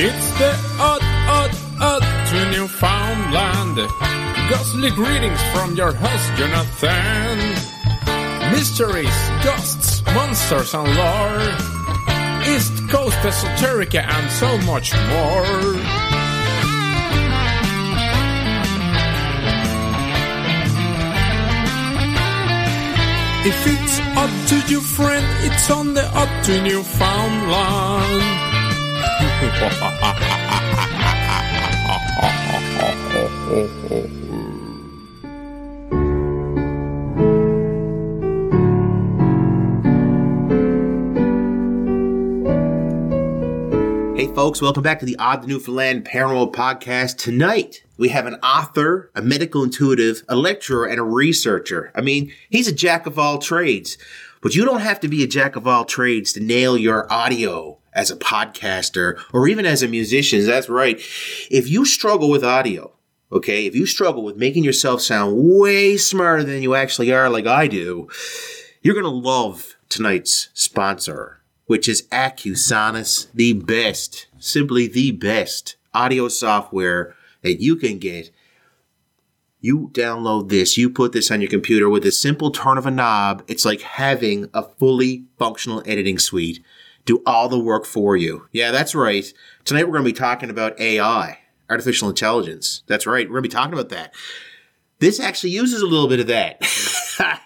It's the odd, odd, odd to Newfoundland. Ghostly greetings from your host, Jonathan. Mysteries, ghosts, monsters, and lore. East Coast esoterica and so much more. If it's odd to you, friend, it's on the odd to Newfoundland. Hey, folks, welcome back to the Odd Newfoundland Paranormal Podcast. Tonight, we have an author, a medical intuitive, a lecturer, and a researcher. I mean, he's a jack of all trades, but you don't have to be a jack of all trades to nail your audio as a podcaster or even as a musician. That's right. If you struggle with audio, okay, if you struggle with making yourself sound way smarter than you actually are, like I do, you're going to love tonight's sponsor which is Accusonus, the best, simply the best audio software that you can get. You download this, you put this on your computer with a simple turn of a knob. It's like having a fully functional editing suite do all the work for you. Yeah, that's right. Tonight we're going to be talking about AI, artificial intelligence. That's right. We're going to be talking about that. This actually uses a little bit of that.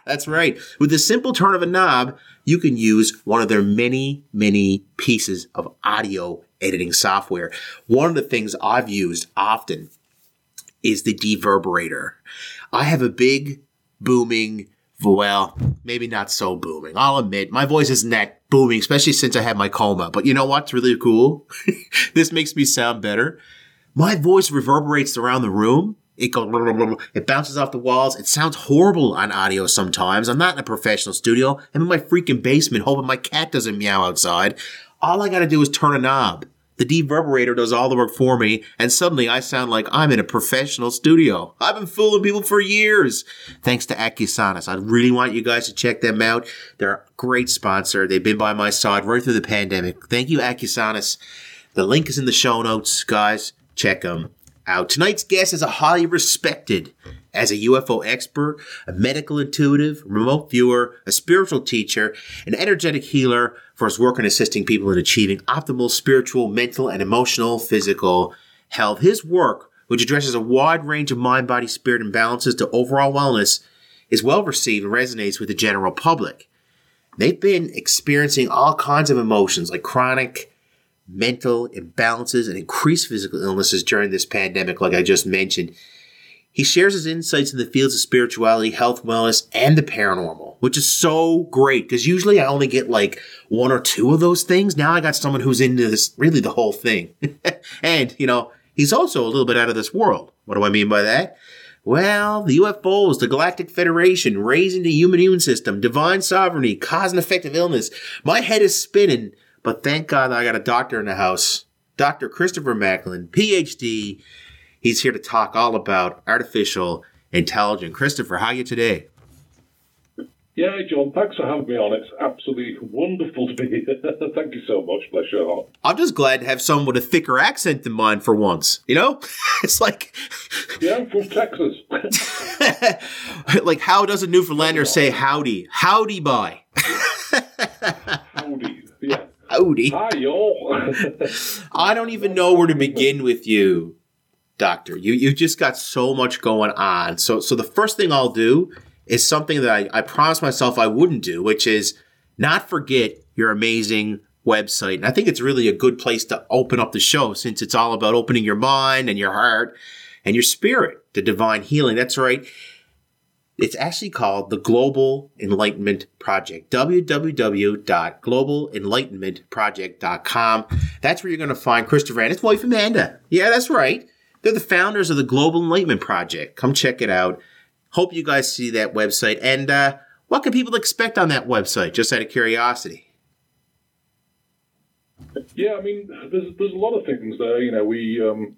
That's right. With a simple turn of a knob, you can use one of their many, many pieces of audio editing software. One of the things I've used often is the deverberator. I have a big, booming, well, maybe not so booming. I'll admit my voice isn't that booming, especially since I had my coma. But you know what's really cool? this makes me sound better. My voice reverberates around the room it goes, it bounces off the walls. It sounds horrible on audio sometimes. I'm not in a professional studio. I'm in my freaking basement hoping my cat doesn't meow outside. All I gotta do is turn a knob. The deverberator does all the work for me, and suddenly I sound like I'm in a professional studio. I've been fooling people for years. Thanks to Accusonus. I really want you guys to check them out. They're a great sponsor. They've been by my side right through the pandemic. Thank you, Accusonus. The link is in the show notes, guys. Check them out. Tonight's guest is a highly respected as a UFO expert, a medical intuitive, remote viewer, a spiritual teacher, an energetic healer for his work in assisting people in achieving optimal spiritual, mental, and emotional, physical health. His work, which addresses a wide range of mind, body, spirit imbalances to overall wellness, is well received and resonates with the general public. They've been experiencing all kinds of emotions like chronic mental imbalances, and increased physical illnesses during this pandemic, like I just mentioned. He shares his insights in the fields of spirituality, health, wellness, and the paranormal, which is so great because usually I only get like one or two of those things. Now I got someone who's into this, really the whole thing. and, you know, he's also a little bit out of this world. What do I mean by that? Well, the UFOs, the Galactic Federation, raising the human immune system, divine sovereignty, cause and effect of illness. My head is spinning but thank God I got a doctor in the house, Dr. Christopher Macklin, PhD. He's here to talk all about artificial intelligence. Christopher, how are you today? Yeah, John, thanks for having me on. It's absolutely wonderful to be here. Thank you so much. Bless your heart. I'm just glad to have someone with a thicker accent than mine for once. You know? it's like. Yeah, I'm from Texas. like, how does a Newfoundlander say howdy? Howdy, bye. howdy, yeah. Howdy. Hi, y'all. I don't even know where to begin with you, Doctor. You you just got so much going on. So so the first thing I'll do is something that I, I promised myself I wouldn't do, which is not forget your amazing website. And I think it's really a good place to open up the show since it's all about opening your mind and your heart and your spirit to divine healing. That's right. It's actually called the Global Enlightenment Project. www.globalenlightenmentproject.com. That's where you're going to find Christopher and his wife Amanda. Yeah, that's right. They're the founders of the Global Enlightenment Project. Come check it out. Hope you guys see that website. And uh, what can people expect on that website, just out of curiosity? Yeah, I mean, there's there's a lot of things there. You know, we um,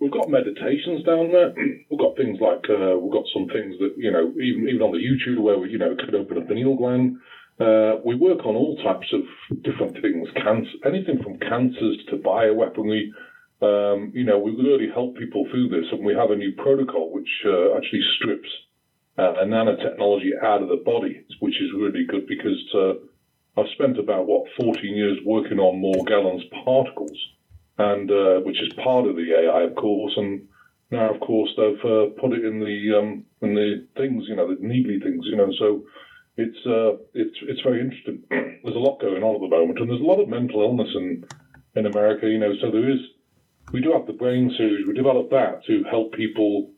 we've got meditations down there. We've got things like uh, we've got some things that you know even even on the YouTube where we you know could open a pineal gland. Uh, we work on all types of different things, cancer, anything from cancers to bioweaponry. Um, you know, we really help people through this, and we have a new protocol which uh, actually strips uh, a nanotechnology out of the body, which is really good because uh, I've spent about what 14 years working on Morgellons particles, and uh, which is part of the AI, of course, and now, of course, they've uh, put it in the um, in the things, you know, the needly things, you know. So it's uh, it's it's very interesting. there's a lot going on at the moment, and there's a lot of mental illness in in America, you know. So there is. We do have the brain series. We developed that to help people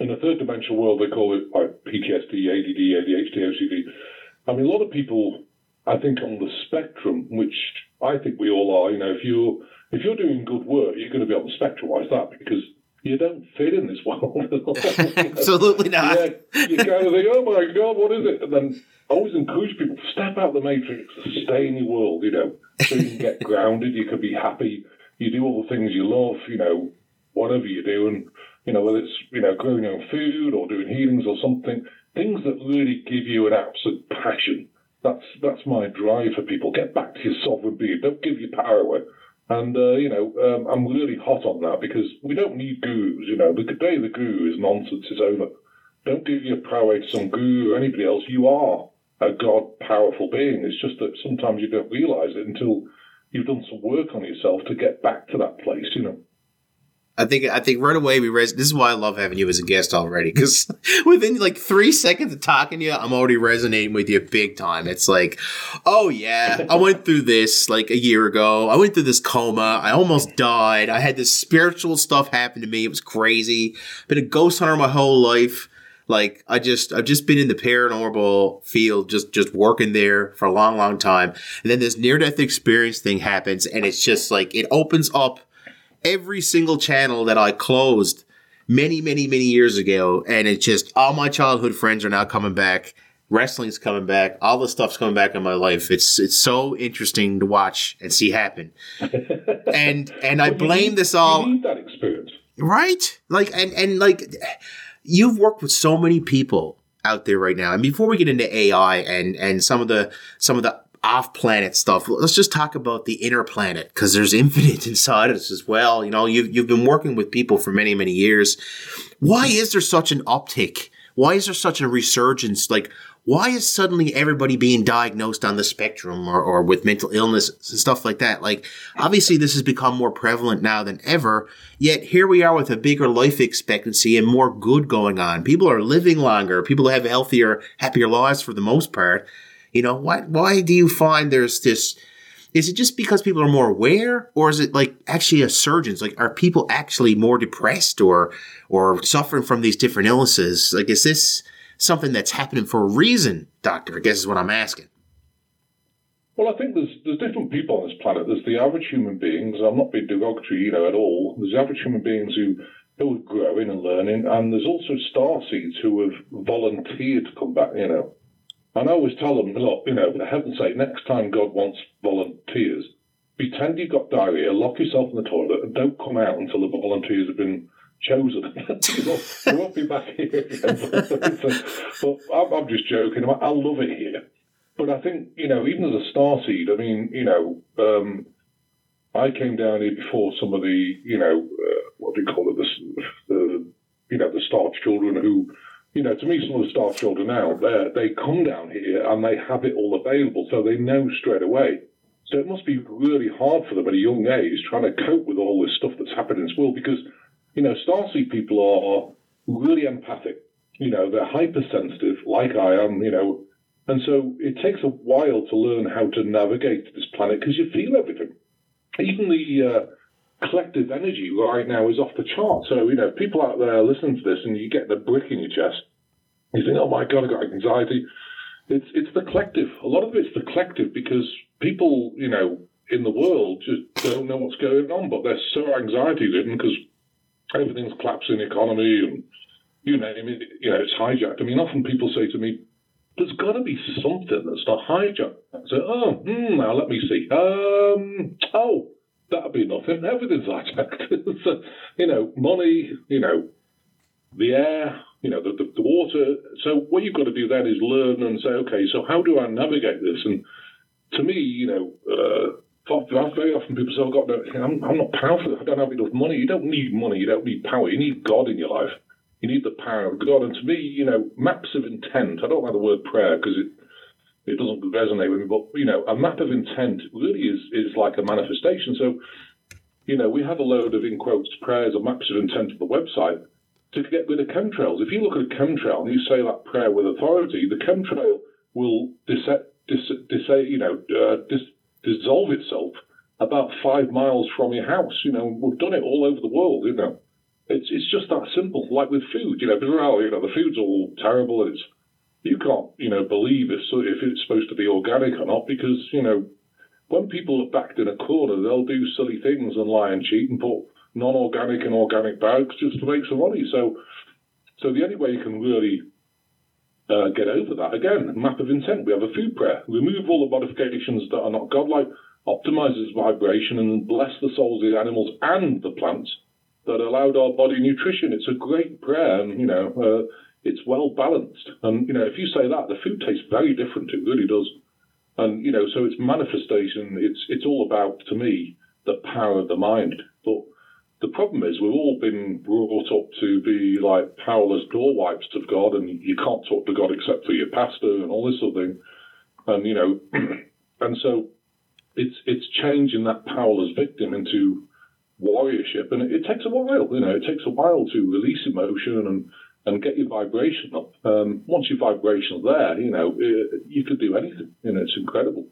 in a third dimensional world. They call it like PTSD, ADD, ADHD, OCD. I mean, a lot of people, I think, on the spectrum, which I think we all are. You know, if you're if you're doing good work, you're going to be on the spectrum. Why is that? Because you don't fit in this world. Absolutely not. Yeah, you kind of think, oh my God, what is it? And then I always encourage people to step out of the matrix, stay in your world, you know, so you can get grounded, you can be happy, you do all the things you love, you know, whatever you do, and, you know, whether it's, you know, growing your own food or doing healings or something, things that really give you an absolute passion. That's that's my drive for people. Get back to your sovereign being. Don't give your power away. And, uh, you know, um, I'm really hot on that because we don't need gurus. You know, the day the guru is nonsense is over. Don't give your power away to some guru or anybody else. You are a God powerful being. It's just that sometimes you don't realize it until you've done some work on yourself to get back to that place, you know. I think I think right away we res- this is why I love having you as a guest already because within like three seconds of talking to you, I'm already resonating with you big time. It's like, oh yeah, I went through this like a year ago. I went through this coma. I almost died. I had this spiritual stuff happen to me. It was crazy. Been a ghost hunter my whole life. Like I just I've just been in the paranormal field, just just working there for a long, long time. And then this near death experience thing happens, and it's just like it opens up every single channel that I closed many, many, many years ago. And it's just all my childhood friends are now coming back. Wrestling's coming back. All the stuff's coming back in my life. It's it's so interesting to watch and see happen. and and I blame need, this all. You need that experience, right? Like and and like you've worked with so many people out there right now. And before we get into AI and and some of the some of the off planet stuff. Let's just talk about the inner planet because there's infinite inside us as well. You know, you've, you've been working with people for many, many years. Why is there such an uptick? Why is there such a resurgence? Like, why is suddenly everybody being diagnosed on the spectrum or, or with mental illness and stuff like that? Like, obviously, this has become more prevalent now than ever. Yet here we are with a bigger life expectancy and more good going on. People are living longer. People have healthier, happier lives for the most part. You know, why why do you find there's this is it just because people are more aware or is it like actually a surgeons like are people actually more depressed or or suffering from these different illnesses like is this something that's happening for a reason doctor i guess is what i'm asking. Well i think there's there's different people on this planet. There's the average human beings i'm not being derogatory you know at all. There's average human beings who who are growing and learning and there's also star seeds who have volunteered to come back you know. And I always tell them, look, you know, for heaven's sake, next time God wants volunteers, pretend you've got diarrhea, lock yourself in the toilet, and don't come out until the volunteers have been chosen. you know, we won't be back here again. but I'm, I'm, just joking. I love it here. But I think, you know, even as a star seed, I mean, you know, um, I came down here before some of the, you know, uh, what do you call it, the, the you know, the star children who you know, to me, some of the star children now, they come down here and they have it all available, so they know straight away. So it must be really hard for them at a young age trying to cope with all this stuff that's happening in world because, you know, Starseed people are really empathic. You know, they're hypersensitive, like I am, you know, and so it takes a while to learn how to navigate this planet because you feel everything. Even the uh, collective energy right now is off the chart. So, you know, people out there listening to this and you get the brick in your chest, you think, oh my God, I've got anxiety. It's, it's the collective. A lot of it's the collective because people, you know, in the world just don't know what's going on, but they're so anxiety ridden because everything's collapsing economy and you name it, you know, it's hijacked. I mean, often people say to me, there's got to be something that's not hijacked. I say, oh, hmm, now let me see. Um, oh, that'd be nothing. Everything's hijacked. so, you know, money, you know, the air, you know, the, the, the, water. So what you've got to do then is learn and say, okay, so how do I navigate this? And to me, you know, uh, very often people say, I've got no, I'm, I'm not powerful. I don't have enough money. You don't need money. You don't need power. You need God in your life. You need the power of God. And to me, you know, maps of intent. I don't like the word prayer because it it doesn't resonate with me. But you know, a map of intent really is is like a manifestation. So, you know, we have a load of in quotes prayers or maps of intent on the website to get rid of chemtrails. If you look at a chemtrail and you say that prayer with authority, the chemtrail will dis, dis, dis, you know, uh, dis, dissolve itself about five miles from your house. You know, we've done it all over the world. You know, it's it's just that simple. Like with food, you know, well, you know, the food's all terrible it's you can't, you know, believe if if it's supposed to be organic or not because you know when people are backed in a corner, they'll do silly things and lie and cheat and put non-organic and organic bags just to make some money. So, so the only way you can really uh, get over that again, map of intent. We have a food prayer. Remove all the modifications that are not godlike. Optimizes vibration and bless the souls of the animals and the plants that allowed our body nutrition. It's a great prayer, and you know, uh, it's well balanced. And you know, if you say that, the food tastes very different. It really does. And you know, so it's manifestation. It's it's all about to me the power of the mind. But the problem is we've all been brought up to be like powerless door wipes of God, and you can't talk to God except through your pastor and all this sort of thing. And you know, and so it's it's changing that powerless victim into warriorship, and it, it, takes a while. You know, it takes a while to release emotion and and get your vibration up. Um, once your vibration's there, you know, it, you could do anything. You know, it's incredible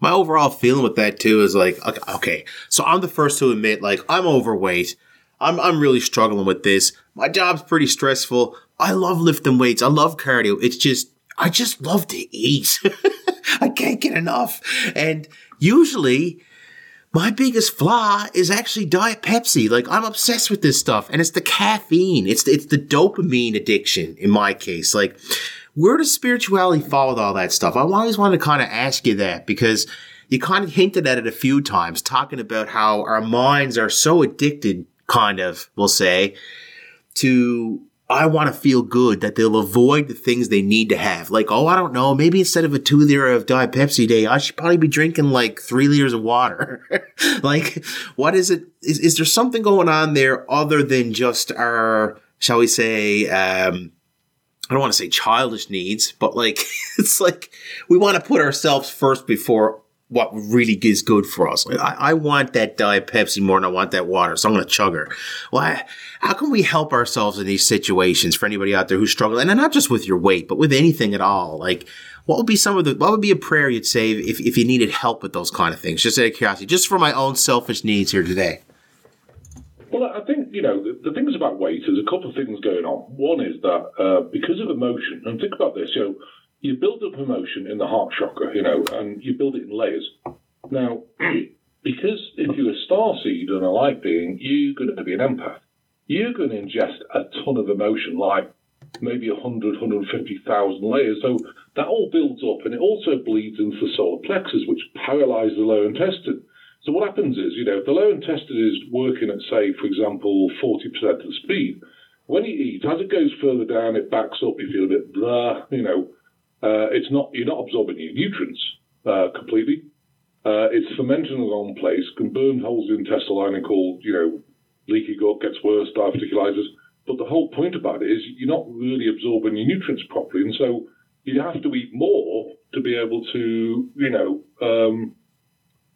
my overall feeling with that too is like, okay, so I'm the first to admit, like, I'm overweight. I'm, I'm really struggling with this. My job's pretty stressful. I love lifting weights. I love cardio. It's just, I just love to eat. I can't get enough. And usually my biggest flaw is actually Diet Pepsi. Like I'm obsessed with this stuff and it's the caffeine. It's the, it's the dopamine addiction in my case. Like where does spirituality fall with all that stuff? I always wanted to kind of ask you that because you kind of hinted at it a few times, talking about how our minds are so addicted, kind of, we'll say, to I want to feel good that they'll avoid the things they need to have. Like, oh, I don't know, maybe instead of a two liter of Diet Pepsi day, I should probably be drinking like three liters of water. like, what is it? Is, is there something going on there other than just our, shall we say, um, I don't want to say childish needs, but like it's like we want to put ourselves first before what really is good for us. Like, I, I, want that Diet Pepsi more than I want that water, so I'm going to chug her. Well, how can we help ourselves in these situations for anybody out there who's struggling, and not just with your weight, but with anything at all? Like, what would be some of the, what would be a prayer you'd say if, if you needed help with those kind of things? Just out of curiosity, just for my own selfish needs here today. Well, I think, you know, the, the things about weight, there's a couple of on. One is that uh, because of emotion, and think about this, you know, you build up emotion in the heart chakra, you know, and you build it in layers. Now, because if you're a star seed and a light being, you're going to be an empath. You're going to ingest a ton of emotion, like maybe 100, 150,000 layers. So that all builds up and it also bleeds into the solar plexus, which paralyzes the lower intestine. So what happens is, you know, if the lower intestine is working at, say, for example, 40% of the speed, when you eat, as it goes further down, it backs up, you feel a bit blah, you know, uh, it's not, you're not absorbing your nutrients uh, completely. Uh, it's fermenting in the wrong place, can burn holes in the intestinal lining called, you know, leaky gut gets worse, diverticulitis. But the whole point about it is you're not really absorbing your nutrients properly. And so you have to eat more to be able to, you know, um,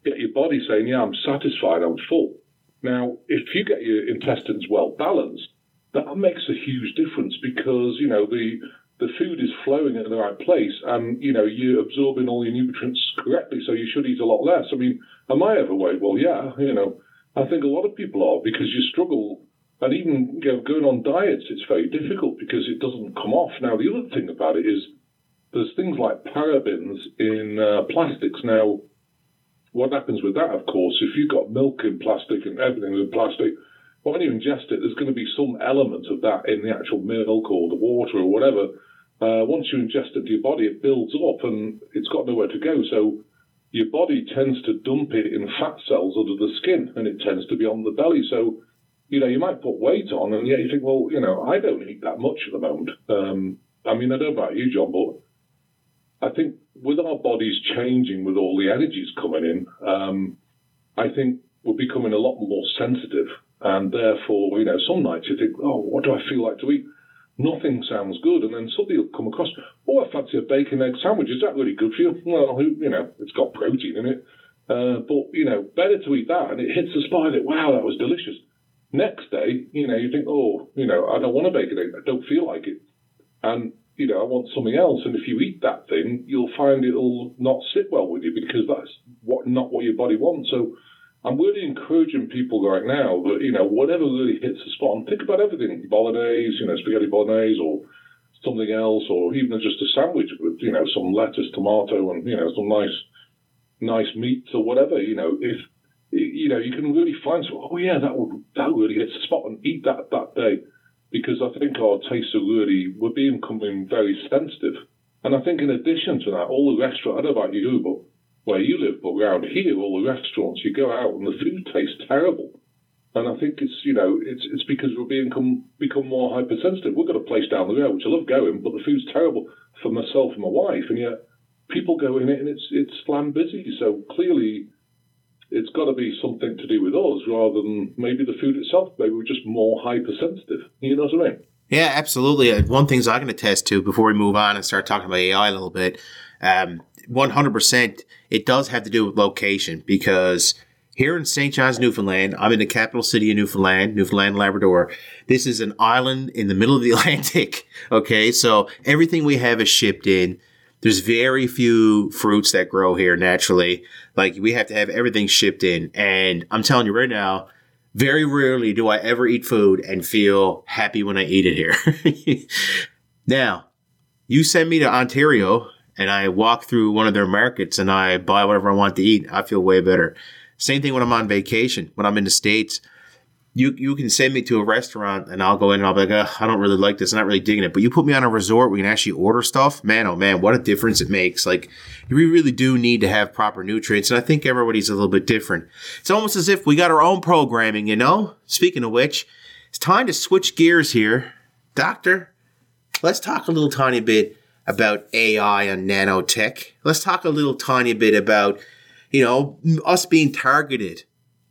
get your body saying, yeah, I'm satisfied, I'm full. Now, if you get your intestines well balanced, that makes a huge difference because, you know, the the food is flowing in the right place and, you know, you're absorbing all your nutrients correctly, so you should eat a lot less. I mean, am I overweight? Well, yeah, you know, I think a lot of people are because you struggle and even you know, going on diets, it's very difficult because it doesn't come off. Now, the other thing about it is there's things like parabens in uh, plastics. Now, what happens with that, of course, if you've got milk in plastic and everything's in plastic, when you ingest it, there's going to be some element of that in the actual milk or the water or whatever. Uh, once you ingest it into your body, it builds up and it's got nowhere to go. So your body tends to dump it in fat cells under the skin and it tends to be on the belly. So you know, you might put weight on, and yet you think, well, you know, I don't eat that much at the moment. Um, I mean, I don't know about you, John, but I think with our bodies changing, with all the energies coming in, um, I think we're becoming a lot more sensitive, and therefore, you know, some nights you think, oh, what do I feel like to eat? Nothing sounds good, and then suddenly you'll come across, oh, I fancy a bacon egg sandwich. Is that really good for you? Well, you know, it's got protein in it, uh, but you know, better to eat that, and it hits the spine. That wow, that was delicious. Next day, you know, you think, oh, you know, I don't want a bacon egg. I don't feel like it. And, you know, I want something else. And if you eat that thing, you'll find it'll not sit well with you because that's what not what your body wants. So I'm really encouraging people right now that, you know, whatever really hits the spot, and think about everything, bolognese, you know, spaghetti bolognese or something else, or even just a sandwich with, you know, some lettuce, tomato, and, you know, some nice, nice meats or whatever, you know, if, you know, you can really find some, oh yeah, that would that really hits the spot and eat that that day. Because I think our tastes are really we're becoming very sensitive. And I think in addition to that, all the restaurants I don't know about you, but where you live, but around here, all the restaurants, you go out and the food tastes terrible. And I think it's you know it's it's because we're being become become more hypersensitive. We've got a place down the road which I love going, but the food's terrible for myself and my wife, and yet people go in it and it's it's slam busy. So clearly it's got to be something to do with us rather than maybe the food itself. Maybe we're just more hypersensitive. You know what I mean? Yeah, absolutely. Uh, one thing I can attest to before we move on and start talking about AI a little bit, um, 100%, it does have to do with location because here in St. John's, Newfoundland, I'm in the capital city of Newfoundland, Newfoundland, Labrador. This is an island in the middle of the Atlantic. Okay. So everything we have is shipped in. There's very few fruits that grow here naturally. Like we have to have everything shipped in. And I'm telling you right now, very rarely do I ever eat food and feel happy when I eat it here. now, you send me to Ontario and I walk through one of their markets and I buy whatever I want to eat. I feel way better. Same thing when I'm on vacation, when I'm in the States you you can send me to a restaurant and I'll go in and I'll be like, I don't really like this. I'm not really digging it. But you put me on a resort you can actually order stuff. Man, oh man, what a difference it makes. Like, we really do need to have proper nutrients. And I think everybody's a little bit different. It's almost as if we got our own programming, you know? Speaking of which, it's time to switch gears here. Doctor, let's talk a little tiny bit about AI and nanotech. Let's talk a little tiny bit about, you know, us being targeted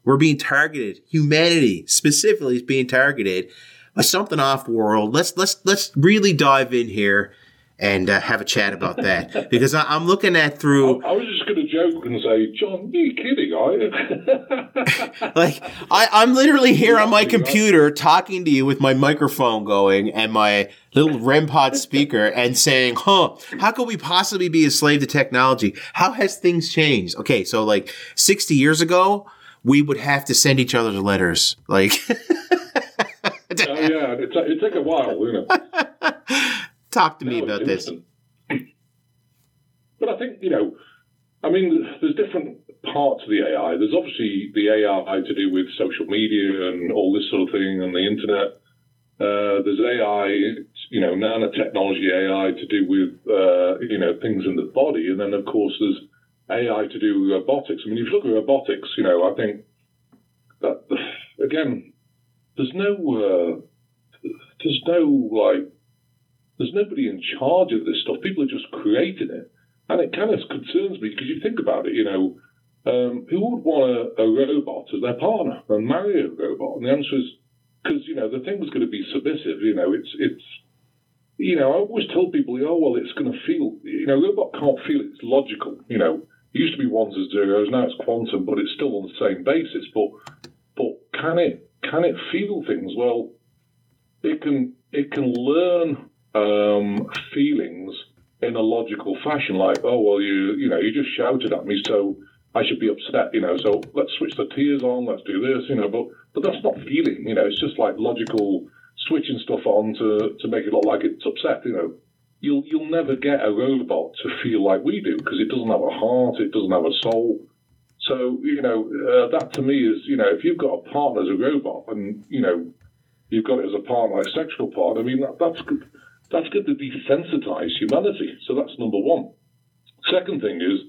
we're being targeted. Humanity specifically is being targeted by something off world. Let's let's let's really dive in here and uh, have a chat about that because I, am looking at through. I, I was just going to joke and say, John, you kidding, are you? like I, I'm literally here on my computer talking to you with my microphone going and my little REM pod speaker and saying, "Huh, how could we possibly be a slave to technology? How has things changed?" Okay, so like 60 years ago we would have to send each other letters. Like, oh, yeah, it, t- it took a while, you know. Talk to me about this. But I think, you know, I mean, there's different parts of the AI. There's obviously the AI to do with social media and all this sort of thing and the internet. Uh, there's AI, you know, nanotechnology AI to do with, uh, you know, things in the body. And then, of course, there's AI to do robotics. I mean, if you look at robotics, you know, I think that again, there's no, uh, there's no like, there's nobody in charge of this stuff. People are just creating it, and it kind of concerns me because you think about it. You know, um, who would want a, a, robot as their partner and marry a robot? And the answer is because you know the thing's going to be submissive. You know, it's it's you know, I always tell people, oh, well, it's going to feel, you know, robot can't feel it's logical. You know, it used to be ones and zeros, now it's quantum, but it's still on the same basis. But but can it can it feel things? Well, it can it can learn um, feelings in a logical fashion, like oh well you you know you just shouted at me, so I should be upset, you know. So let's switch the tears on, let's do this, you know. But but that's not feeling, you know. It's just like logical switching stuff on to to make it look like it's upset, you know you'll you'll never get a robot to feel like we do because it doesn't have a heart, it doesn't have a soul. So you know uh, that to me is you know if you've got a partner as a robot and you know you've got it as a partner, a sexual part. I mean that, that's good. That's good to desensitize humanity. So that's number one. Second thing is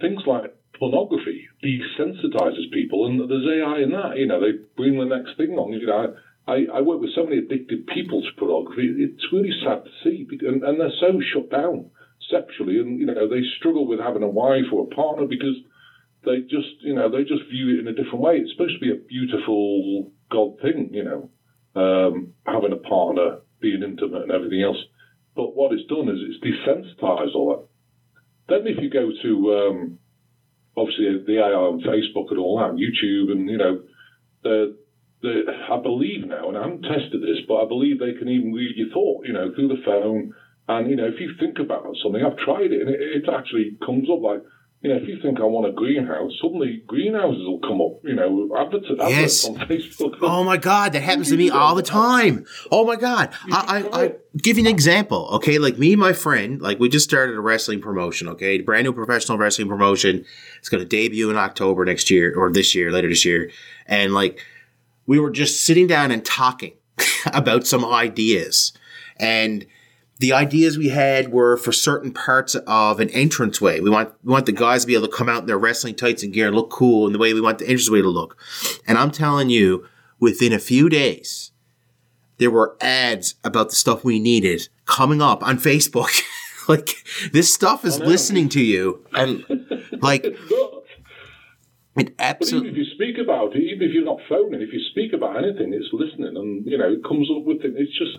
things like pornography desensitizes people, and there's AI in that. You know, they bring the next thing on. You know, I, I work with so many addicted people to pornography. It's really sad to see, and, and they're so shut down sexually, and you know, they struggle with having a wife or a partner because they just, you know, they just view it in a different way. It's supposed to be a beautiful God thing, you know, um, having a partner, being intimate, and everything else. But what it's done is it's desensitized all that. Then if you go to um, obviously the AI on Facebook and all that, YouTube, and you know, the the I believe now, and I haven't tested this, but I believe they can even read your thought, you know, through the phone. And you know, if you think about something, I've tried it, and it, it actually comes up like you know, if you think I want a greenhouse, suddenly greenhouses will come up, you know, adverts, yes. on Facebook. Oh my God, that happens to me all the time. Oh my God. I, I, I, give you an example, okay? Like me and my friend, like we just started a wrestling promotion, okay? Brand new professional wrestling promotion. It's going to debut in October next year or this year, later this year. And like, we were just sitting down and talking about some ideas. And, the ideas we had were for certain parts of an entranceway. We want we want the guys to be able to come out in their wrestling tights and gear and look cool in the way we want the entranceway to look. And I'm telling you, within a few days, there were ads about the stuff we needed coming up on Facebook. like this stuff is listening to you, and like it absolutely. But even if you speak about it, even if you're not phoning, if you speak about anything, it's listening, and you know it comes up with it. It's just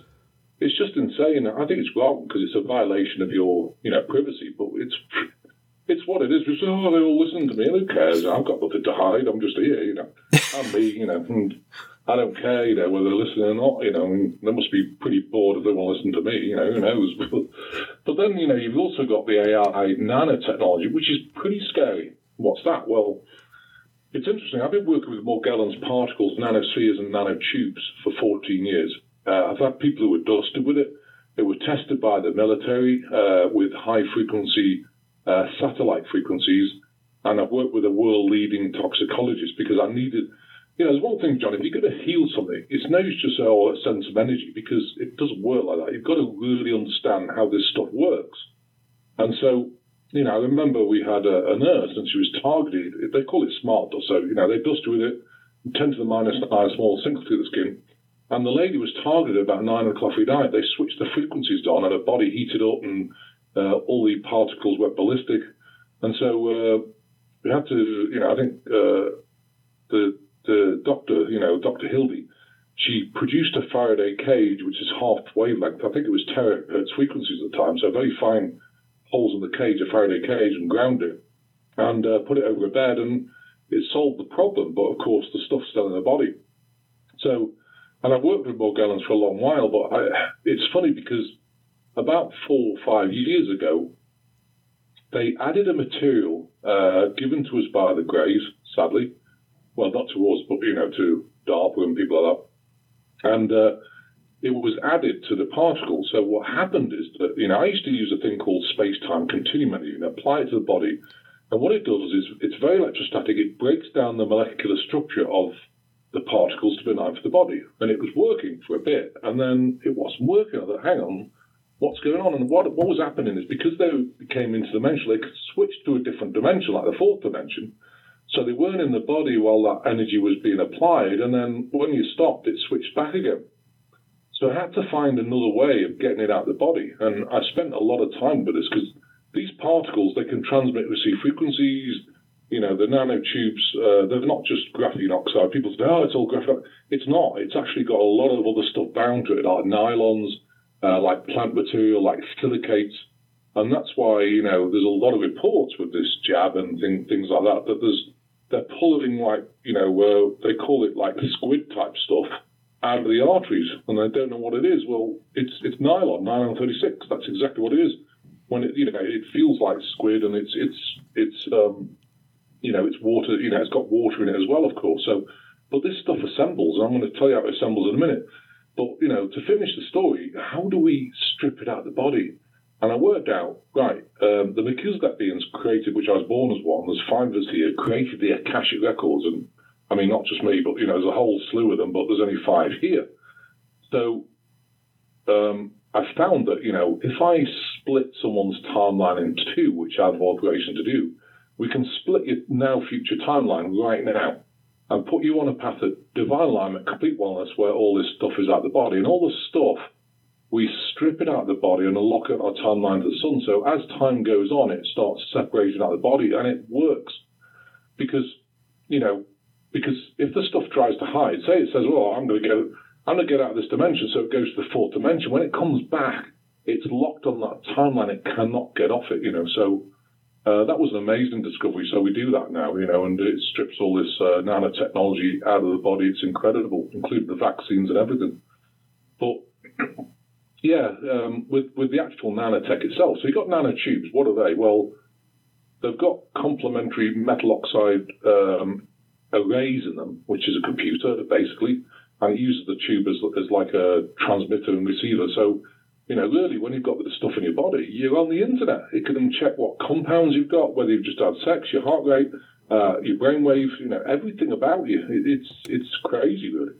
it's just insane. I think it's wrong because it's a violation of your, you know, privacy. But it's it's what it is. It's, oh, they all listen to me. Who cares? I've got nothing to hide. I'm just here, you know. I'm me, you know. I don't care, you know, whether they're listening or not. You know, they must be pretty bored if they want to listen to me. You know, who knows? But, but then, you know, you've also got the AI nanotechnology, which is pretty scary. What's that? Well. It's interesting. I've been working with Morgellons particles, nanospheres, and nanotubes for 14 years. Uh, I've had people who were dusted with it. It was tested by the military uh, with high frequency uh, satellite frequencies. And I've worked with a world leading toxicologist because I needed, you know, there's one thing, John, if you're going to heal something, it's no use just oh, a sense of energy because it doesn't work like that. You've got to really understand how this stuff works. And so, you know, I remember we had a, a nurse and she was targeted. They call it smart dust. So, you know, they dust with it, 10 to the minus 9 small single through the skin and the lady was targeted about nine o'clock every night. They switched the frequencies on, and her body heated up, and uh, all the particles went ballistic. And so uh, we had to, you know, I think uh, the the doctor, you know, Dr. Hildy, she produced a Faraday cage, which is half wavelength. I think it was terahertz frequencies at the time, so very fine holes in the cage, a Faraday cage, and ground it, and uh, put it over a bed, and it solved the problem. But of course, the stuff's still in the body. So and I've worked with Morgellons for a long while, but I, it's funny because about four or five years ago, they added a material uh, given to us by the Greys, sadly. Well, not to us, but you know, to DARPA and people like that. And uh, it was added to the particles. So what happened is that you know I used to use a thing called space-time continuum and apply it to the body. And what it does is it's very electrostatic. It breaks down the molecular structure of the particles to be benign for the body. And it was working for a bit, and then it wasn't working. I thought, hang on, what's going on? And what, what was happening is because they became interdimensional, they could switch to a different dimension, like the fourth dimension. So they weren't in the body while that energy was being applied, and then when you stopped, it switched back again. So I had to find another way of getting it out of the body, and I spent a lot of time with this because these particles they can transmit receive frequencies, you know, the nanotubes, uh, they're not just graphene oxide. People say, oh, it's all graphene. It's not. It's actually got a lot of other stuff bound to it, like nylons, uh, like plant material, like silicates. And that's why, you know, there's a lot of reports with this jab and thing, things like that, that there's, they're pulling like, you know, uh, they call it like squid type stuff out of the arteries and they don't know what it is. Well, it's, it's nylon, nylon 36. That's exactly what it is. When it, you know, it feels like squid and it's, it's, it's, um, you know, it's water, you know, it's got water in it as well, of course. So, but this stuff assembles, I'm going to tell you how it assembles in a minute. But, you know, to finish the story, how do we strip it out of the body? And I worked out, right, um, the beings created, which I was born as one, there's five of us here, created the Akashic Records. And I mean, not just me, but, you know, there's a whole slew of them, but there's only five here. So um, I found that, you know, if I split someone's timeline in two, which I have authorization to do, we can split your now future timeline right now and put you on a path of divine alignment, complete wellness, where all this stuff is out the body. And all the stuff, we strip it out of the body and unlock it our timeline to the sun. So as time goes on, it starts separating out the body and it works. Because, you know, because if the stuff tries to hide, say it says, well, I'm going to get, I'm going to get out of this dimension, so it goes to the fourth dimension. When it comes back, it's locked on that timeline. It cannot get off it, you know. So uh, that was an amazing discovery. So we do that now, you know, and it strips all this uh, nanotechnology out of the body. It's incredible, including the vaccines and everything. But yeah, um, with with the actual nanotech itself. So you've got nanotubes. What are they? Well, they've got complementary metal oxide um, arrays in them, which is a computer basically, and it uses the tube as, as like a transmitter and receiver. So you know, really, when you've got the stuff in your body, you're on the internet. It can check what compounds you've got, whether you've just had sex, your heart rate, uh, your brainwave, you know, everything about you. It, it's it's crazy, really.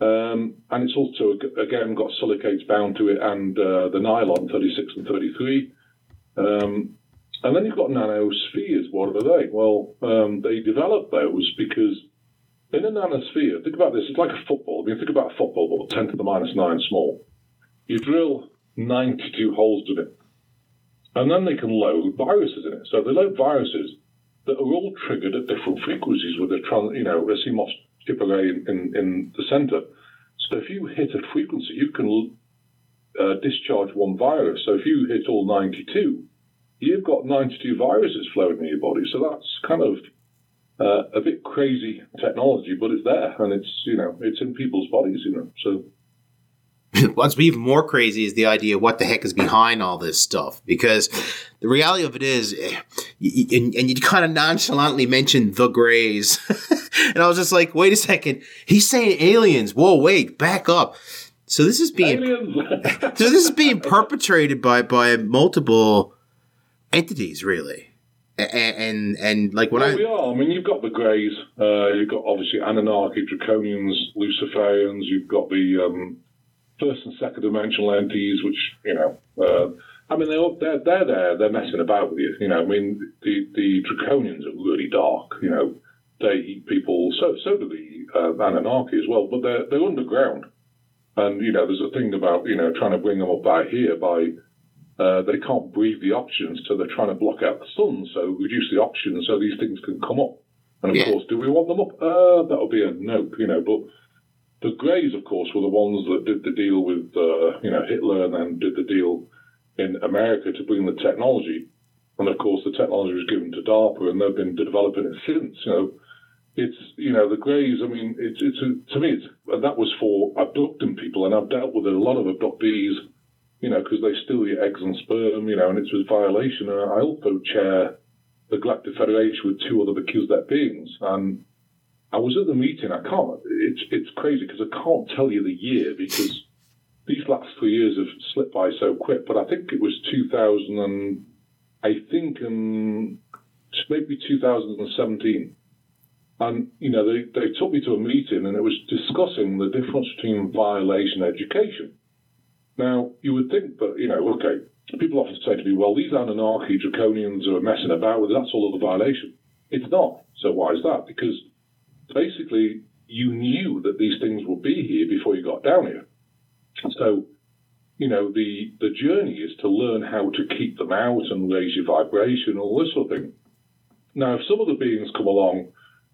Um, and it's also again got silicates bound to it and uh, the nylon 36 and 33. Um, and then you've got nanospheres. What are they? Well, um, they develop those because in a nanosphere, think about this. It's like a football. I mean, think about a football, but 10 to the minus nine small. You drill 92 holes in it. And then they can load viruses in it. So they load viruses that are all triggered at different frequencies with a, trans, you know, a CMOS chip array in, in, in, the center. So if you hit a frequency, you can uh, discharge one virus. So if you hit all 92, you've got 92 viruses flowing in your body. So that's kind of uh, a bit crazy technology, but it's there and it's, you know, it's in people's bodies, you know. So what's even more crazy is the idea of what the heck is behind all this stuff because the reality of it is and, and you kind of nonchalantly mentioned the grays and i was just like wait a second he's saying aliens whoa wait back up so this is being so this is being perpetrated by by multiple entities really and and, and like when well, I we are. I mean, you've got the Greys. Uh, you've got obviously Anunnaki, Draconians, Luciferians. You've got the um, first and second dimensional entities, which you know, uh, I mean, they're, they're they're there, they're messing about with you. You know, I mean, the the draconians are really dark. You know, they eat people. So so do the uh, Anunnaki as well, but they're they're underground. And you know, there's a thing about you know trying to bring them up out here by uh, they can't breathe the oxygen, so they're trying to block out the sun, so reduce the oxygen so these things can come up. And of yeah. course, do we want them up? Uh, that would be a nope, you know. But the Greys, of course, were the ones that did the deal with, uh, you know, Hitler and then did the deal in America to bring the technology. And of course, the technology was given to DARPA, and they've been developing it since. You know, it's you know the Greys. I mean, it's it's a, to me, it's that was for abducting people, and I've dealt with a lot of abductees. You know, because they steal your eggs and sperm. You know, and it's a violation. And I also chair the Galactic Federation with two other Melchizedek beings, and I was at the meeting. I can't. It's it's crazy because I can't tell you the year because these last three years have slipped by so quick. But I think it was 2000 and I think um, maybe 2017. And you know they they took me to a meeting and it was discussing the difference between violation and education. Now you would think that you know okay. People often say to me, well, these Anunnaki draconians are messing about with it. That's all of the violation. It's not. So why is that? Because basically you knew that these things would be here before you got down here. So, you know, the the journey is to learn how to keep them out and raise your vibration, all this sort of thing. Now, if some of the beings come along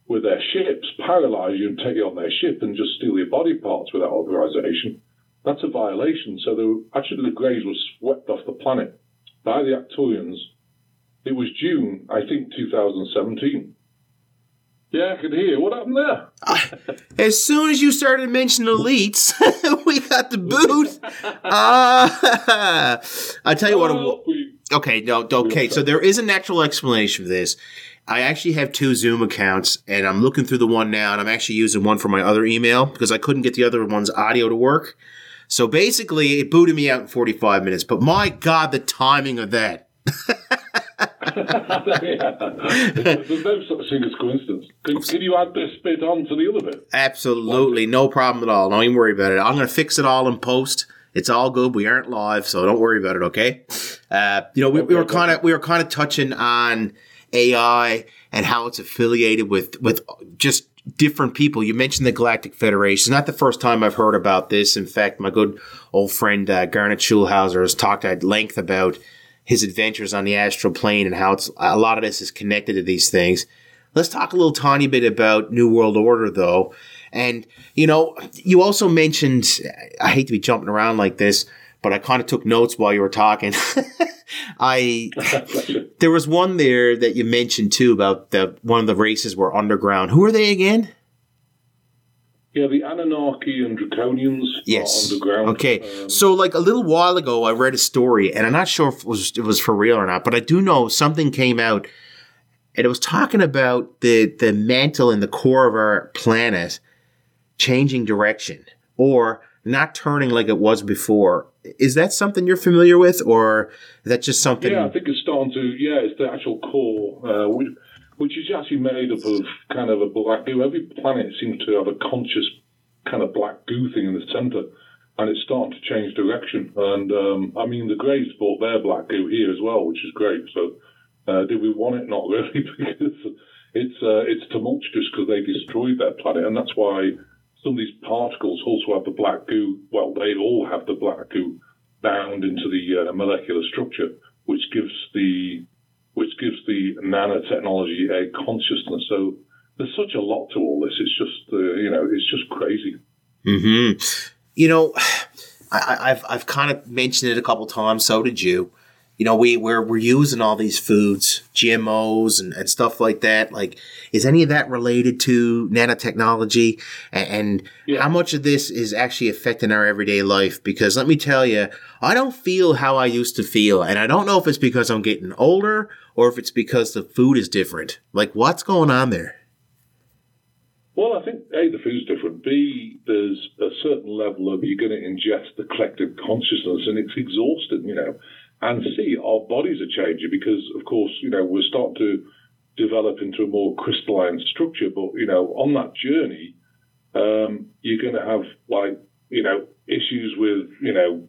with their ships, paralyze you and take you on their ship and just steal your body parts without authorization, that's a violation. So the, actually the Greys were swept off the planet by the Arcturians. It was June, I think, 2017. Yeah, I could hear. What happened there? as soon as you started mentioning elites, we got the boot. Uh, I tell you what. Oh, okay, no, okay. So there is a natural explanation for this. I actually have two Zoom accounts, and I'm looking through the one now, and I'm actually using one for my other email because I couldn't get the other one's audio to work. So basically, it booted me out in 45 minutes. But my God, the timing of that. There's no such thing as coincidence. Can, can, you add this bit on to the other bit? Absolutely, no problem at all. Don't even worry about it. I'm going to fix it all in post. It's all good. We aren't live, so don't worry about it. Okay. Uh, you know, we, we were kind of we were kind of touching on AI and how it's affiliated with with just different people. You mentioned the Galactic Federation. It's not the first time I've heard about this. In fact, my good old friend uh, Garnet Schulhauser has talked at length about his adventures on the astral plane and how it's a lot of this is connected to these things. Let's talk a little tiny bit about New World Order, though. And you know, you also mentioned. I hate to be jumping around like this, but I kind of took notes while you were talking. I there was one there that you mentioned too about the one of the races were underground. Who are they again? Yeah, the Anunnaki and Draconians yes. underground. Okay, um, so like a little while ago, I read a story, and I'm not sure if it was it was for real or not, but I do know something came out, and it was talking about the the mantle in the core of our planet changing direction or not turning like it was before. Is that something you're familiar with, or is that just something? Yeah, I think it's starting to. Yeah, it's the actual core, uh, which, which is actually made up of kind of a black goo. Every planet seems to have a conscious kind of black goo thing in the center, and it's starting to change direction. And um, I mean, the Greys brought their black goo here as well, which is great. So, uh, did we want it? Not really, because it's uh, it's tumultuous because they destroyed their planet, and that's why some of these particles also have the black goo. Well, they all have the black goo bound into the uh, molecular structure, which gives the which gives the nanotechnology a consciousness. So there's such a lot to all this. It's just uh, you know it's just crazy. Hmm. You know, I, have I've kind of mentioned it a couple times. So did you you know, we we're we're using all these foods, GMOs and, and stuff like that. Like, is any of that related to nanotechnology? And, and yeah. how much of this is actually affecting our everyday life? Because let me tell you, I don't feel how I used to feel, and I don't know if it's because I'm getting older or if it's because the food is different. Like, what's going on there? Well, I think A, the food's different. B, there's a certain level of you're going to ingest the collective consciousness and it's exhausting, you know and see our bodies are changing because, of course, you know, we're starting to develop into a more crystalline structure. But, you know, on that journey, um, you're going to have like, you know, issues with, you know,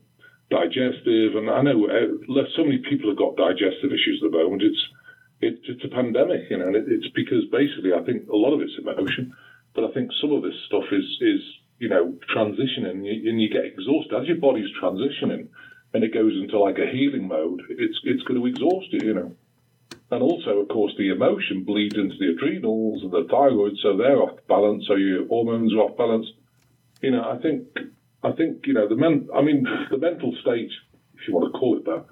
digestive. And I know uh, so many people have got digestive issues at the moment. It's, it, it's a pandemic, you know, and it, it's because basically I think a lot of it's emotion, but I think some of this stuff is, is, you know, transitioning and you, and you get exhausted as your body's transitioning and it goes into like a healing mode, it's it's going to exhaust you, you know. And also, of course, the emotion bleeds into the adrenals and the thyroid, so they're off balance. So your hormones are off balance. You know, I think I think you know the men. I mean, the mental state, if you want to call it that,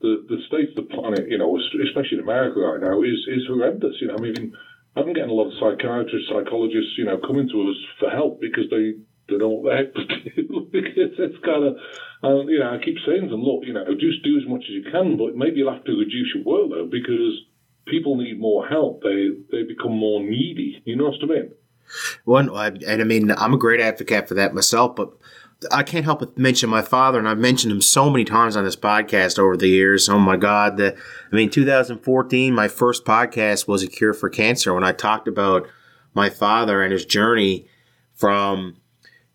the the state of the planet, you know, especially in America right now, is is horrendous. You know, I mean, I'm getting a lot of psychiatrists, psychologists, you know, coming to us for help because they don't know what the heck to do because it's kind of, uh, you know, I keep saying to them, look, you know, just do as much as you can, but maybe you'll have to reduce your workload because people need more help. They they become more needy. You know what I mean? One, and I mean, I'm a great advocate for that myself, but I can't help but mention my father, and I've mentioned him so many times on this podcast over the years. Oh my God. The, I mean, 2014, my first podcast was A Cure for Cancer when I talked about my father and his journey from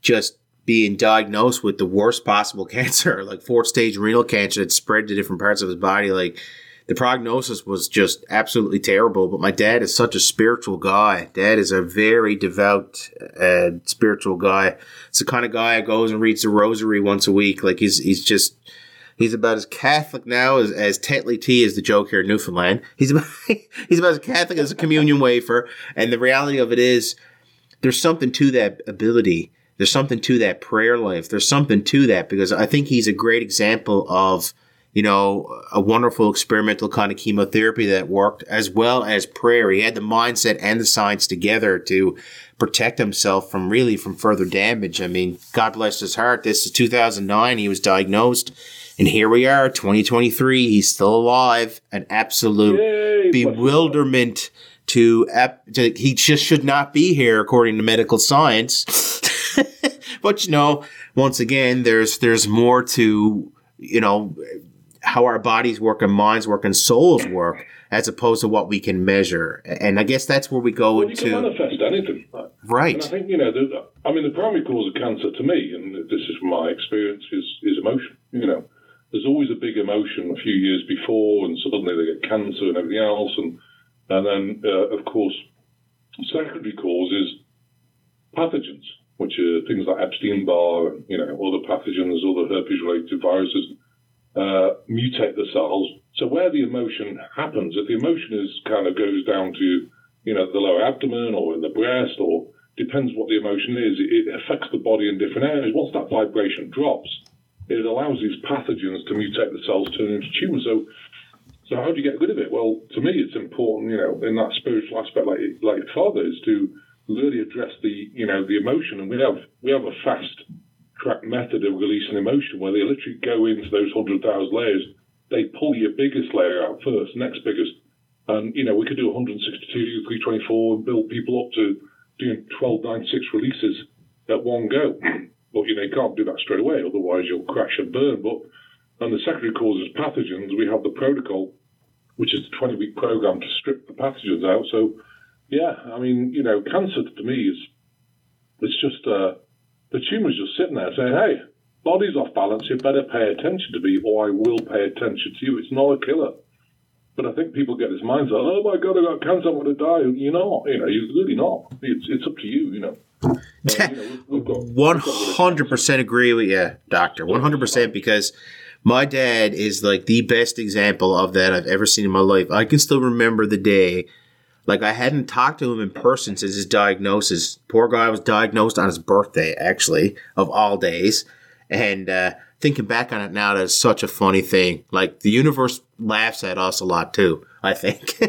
just being diagnosed with the worst possible cancer, like fourth stage renal cancer that spread to different parts of his body. Like the prognosis was just absolutely terrible. But my dad is such a spiritual guy. Dad is a very devout, uh, spiritual guy. It's the kind of guy that goes and reads the rosary once a week. Like he's, he's just, He's about as Catholic now as, as Tetley Tea is the joke here in Newfoundland. He's about, he's about as Catholic as a communion wafer. And the reality of it is, there's something to that ability there's something to that prayer life. There's something to that because I think he's a great example of, you know, a wonderful experimental kind of chemotherapy that worked as well as prayer. He had the mindset and the science together to protect himself from really from further damage. I mean, God bless his heart. This is 2009. He was diagnosed and here we are, 2023. He's still alive. An absolute Yay, bewilderment to, to, he just should not be here according to medical science. But you know, once again, there's there's more to you know how our bodies work and minds work and souls work as opposed to what we can measure. And I guess that's where we go well, into you can manifest anything. Right. And I think you know, the, I mean, the primary cause of cancer to me, and this is from my experience, is is emotion. You know, there's always a big emotion a few years before, and suddenly they get cancer and everything else, and And then, uh, of course, secondary cause is pathogens, which are things like Epstein Barr, you know, other pathogens, other herpes-related viruses, uh, mutate the cells. So where the emotion happens, if the emotion is kind of goes down to, you know, the lower abdomen or in the breast or depends what the emotion is, it affects the body in different areas. Once that vibration drops, it allows these pathogens to mutate the cells, turn into tumors. So, so how do you get rid of it? Well, to me, it's important, you know, in that spiritual aspect, like like Father, is to really address the, you know, the emotion. And we have we have a fast track method of releasing emotion where they literally go into those hundred thousand layers. They pull your biggest layer out first, next biggest, and you know we could do 162, 324, and build people up to doing 12, 9, 6 releases at one go. But you know, you can't do that straight away, otherwise you'll crash and burn. But on the secondary causes pathogens, we have the protocol, which is a 20 week program to strip the pathogens out. So, yeah, I mean, you know, cancer to me is it's just uh, the tumor's just sitting there saying, hey, body's off balance, you better pay attention to me, or I will pay attention to you. It's not a killer. But I think people get this mindset, oh my God, I got cancer, I'm going to die. You're not, you know, you're really not. It's, it's up to you, you know. One hundred percent agree with you, Doctor. One hundred percent because my dad is like the best example of that I've ever seen in my life. I can still remember the day. Like I hadn't talked to him in person since his diagnosis. Poor guy was diagnosed on his birthday, actually, of all days. And uh, thinking back on it now, that's such a funny thing. Like the universe laughs at us a lot too. I think,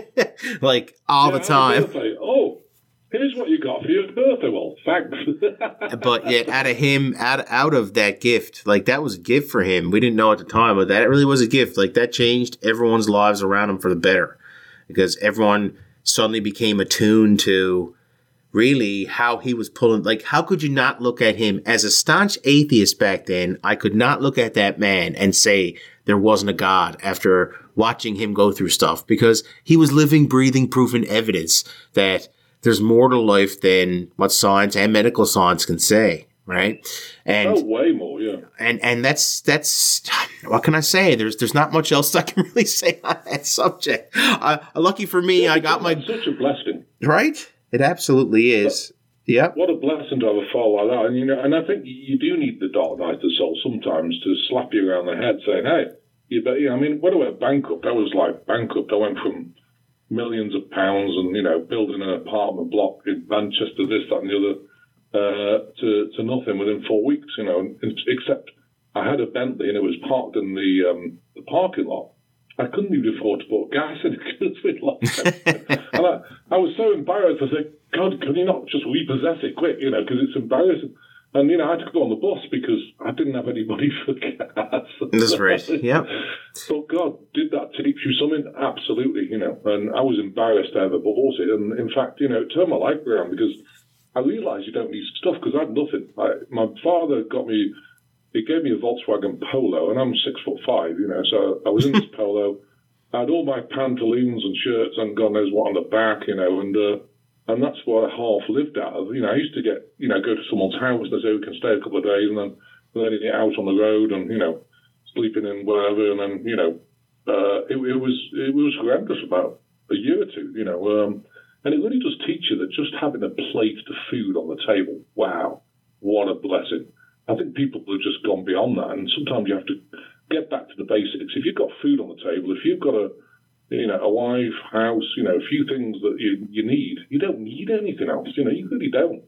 like all yeah, the time. Oh, here's what you got for your birthday. Well, thanks. but yet, out of him, out out of that gift, like that was a gift for him. We didn't know at the time, but that really was a gift. Like that changed everyone's lives around him for the better, because everyone suddenly became attuned to really how he was pulling. Like, how could you not look at him as a staunch atheist back then? I could not look at that man and say there wasn't a God after watching him go through stuff because he was living, breathing proof and evidence that there's more to life than what science and medical science can say, right? And oh, way more. And and that's that's what can I say? There's there's not much else I can really say on that subject. Uh, lucky for me, yeah, I got my such a blessing, right? It absolutely is. Yeah. What a blessing to have a fall like that, and you know, and I think you do need the dark night of the soul sometimes to slap you around the head, saying, "Hey, you bet." I mean, when I went bankrupt, I was like bankrupt. I went from millions of pounds and, you know, building an apartment block in Manchester, this, that, and the other, uh, to, to nothing within four weeks, you know, except I had a Bentley and it was parked in the, um, the parking lot. I couldn't even afford to put gas in it because we'd lost And I, I was so embarrassed. I said, God, can you not just repossess it quick, you know, because it's embarrassing. And, you know, I had to go on the bus because I didn't have anybody for gas. That's right. Yeah. But God, did that teach you something? Absolutely, you know. And I was embarrassed to ever bought it. And in fact, you know, it turned my life around because I realised you don't need stuff because I had nothing. I, my father got me, he gave me a Volkswagen Polo, and I'm six foot five, you know. So I was in this Polo. I had all my pantaloons and shirts and God knows what on the back, you know, and uh, and that's what I half lived out of. You know, I used to get, you know, go to someone's house and say we can stay a couple of days and then letting it out on the road and, you know, sleeping in wherever. And then, you know, uh, it, it, was it was horrendous about a year or two, you know. Um, and it really does teach you that just having a plate of food on the table, wow, what a blessing. I think people have just gone beyond that. And sometimes you have to get back to the basics. If you've got food on the table, if you've got a you know, a wife, house, you know, a few things that you, you need. You don't need anything else, you know, you really don't.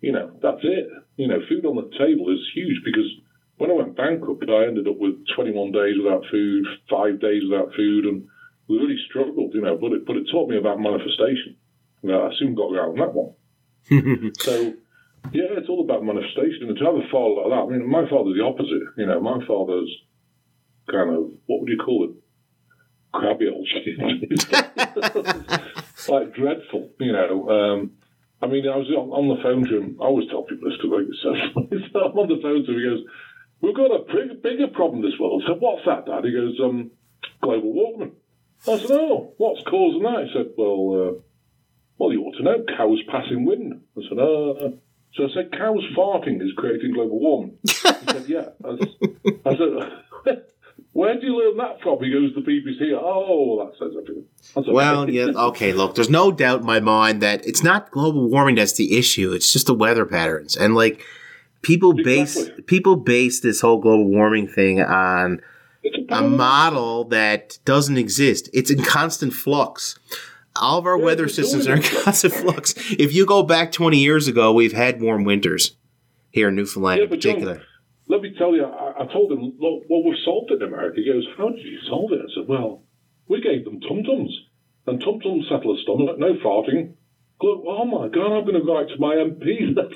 You know, that's it. You know, food on the table is huge because when I went bankrupt, I ended up with 21 days without food, five days without food, and we really struggled, you know, but it, but it taught me about manifestation. You know, I soon got around that one. so, yeah, it's all about manifestation. And to have a father like that, I mean, my father's the opposite. You know, my father's kind of, what would you call it? crabby old shit. like dreadful, you know. Um, I mean, I was on, on, the phone to him. I always tell people this to make it so I'm on the phone to him. He goes, "We've got a big, bigger problem this world." I said, "What's that, Dad?" He goes, um, "Global warming." I said, "Oh, what's causing that?" He said, "Well, uh, well, you ought to know. Cows passing wind." I said, "Uh." So I said, "Cows farting is creating global warming." He said, "Yeah." I, I said. Where do you learn that from? He goes, the BBC. Oh, that says everything. That's Well, yeah, okay, look, there's no doubt in my mind that it's not global warming that's the issue. It's just the weather patterns. And like people base Exactly. people base this whole global warming thing on a model that doesn't exist. It's in constant flux. All of our Yeah, weather systems are in constant flux. If you go back 20 years ago, we've had warm winters here in Newfoundland Yeah, in but John, particular. Let me tell you, I, I told him, look, well, we've solved it in America. He goes, how did you solve it? I said, well, we gave them tum-tums. And tum-tums settle a stomach, no farting. Oh my God, I'm going to write to my MP. Them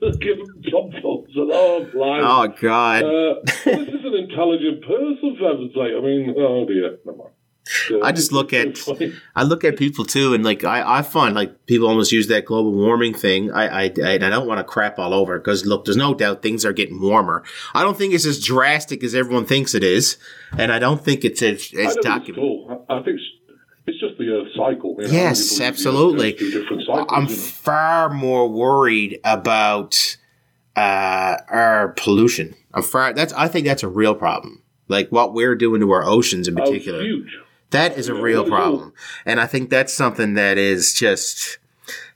to give them tum-tums. And, oh, blimey. Oh, God. Uh, well, this is an intelligent person, for heaven's sake. I mean, oh dear, never mind. I just look at. I look at people too, and like I, I find like people almost use that global warming thing. I I, I, I don't want to crap all over because look, there's no doubt things are getting warmer. I don't think it's as drastic as everyone thinks it is, and I don't think it's as, I as it's documented. I I think it's, it's just the Earth cycle. You know, Yes, People use the Earth absolutely. cycles, I'm you know. far more worried about uh, our pollution. I'm far. That's I think that's a real problem. Like what we're doing to our oceans in Oh, particular. huge. That is a real problem. And I think that's something that is just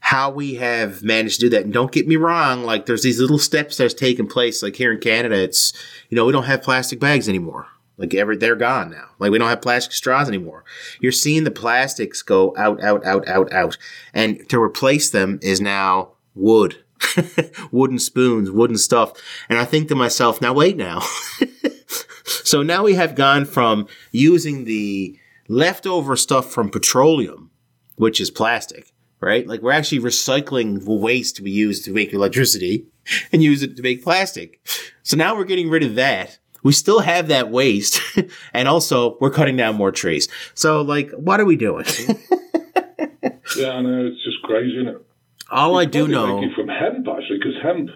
how we have managed to do that. And don't get me wrong, like there's these little steps that's taking place. Like here in Canada, it's, you know, we don't have plastic bags anymore. Like every, they're gone now. Like we don't have plastic straws anymore. You're seeing the plastics go out, out, out, out, out. And to replace them is now wood. wooden spoons, wooden stuff. And I think to myself, now wait now. so now we have gone from using the leftover stuff from petroleum, which is plastic, right? Like we're actually recycling the waste we use to make electricity and use it to make plastic. So now we're getting rid of that. We still have that waste and also we're cutting down more trees. So like, what are we doing? Yeah, I know. It's just crazy, isn't it? All I do know. from hemp actually, because hemp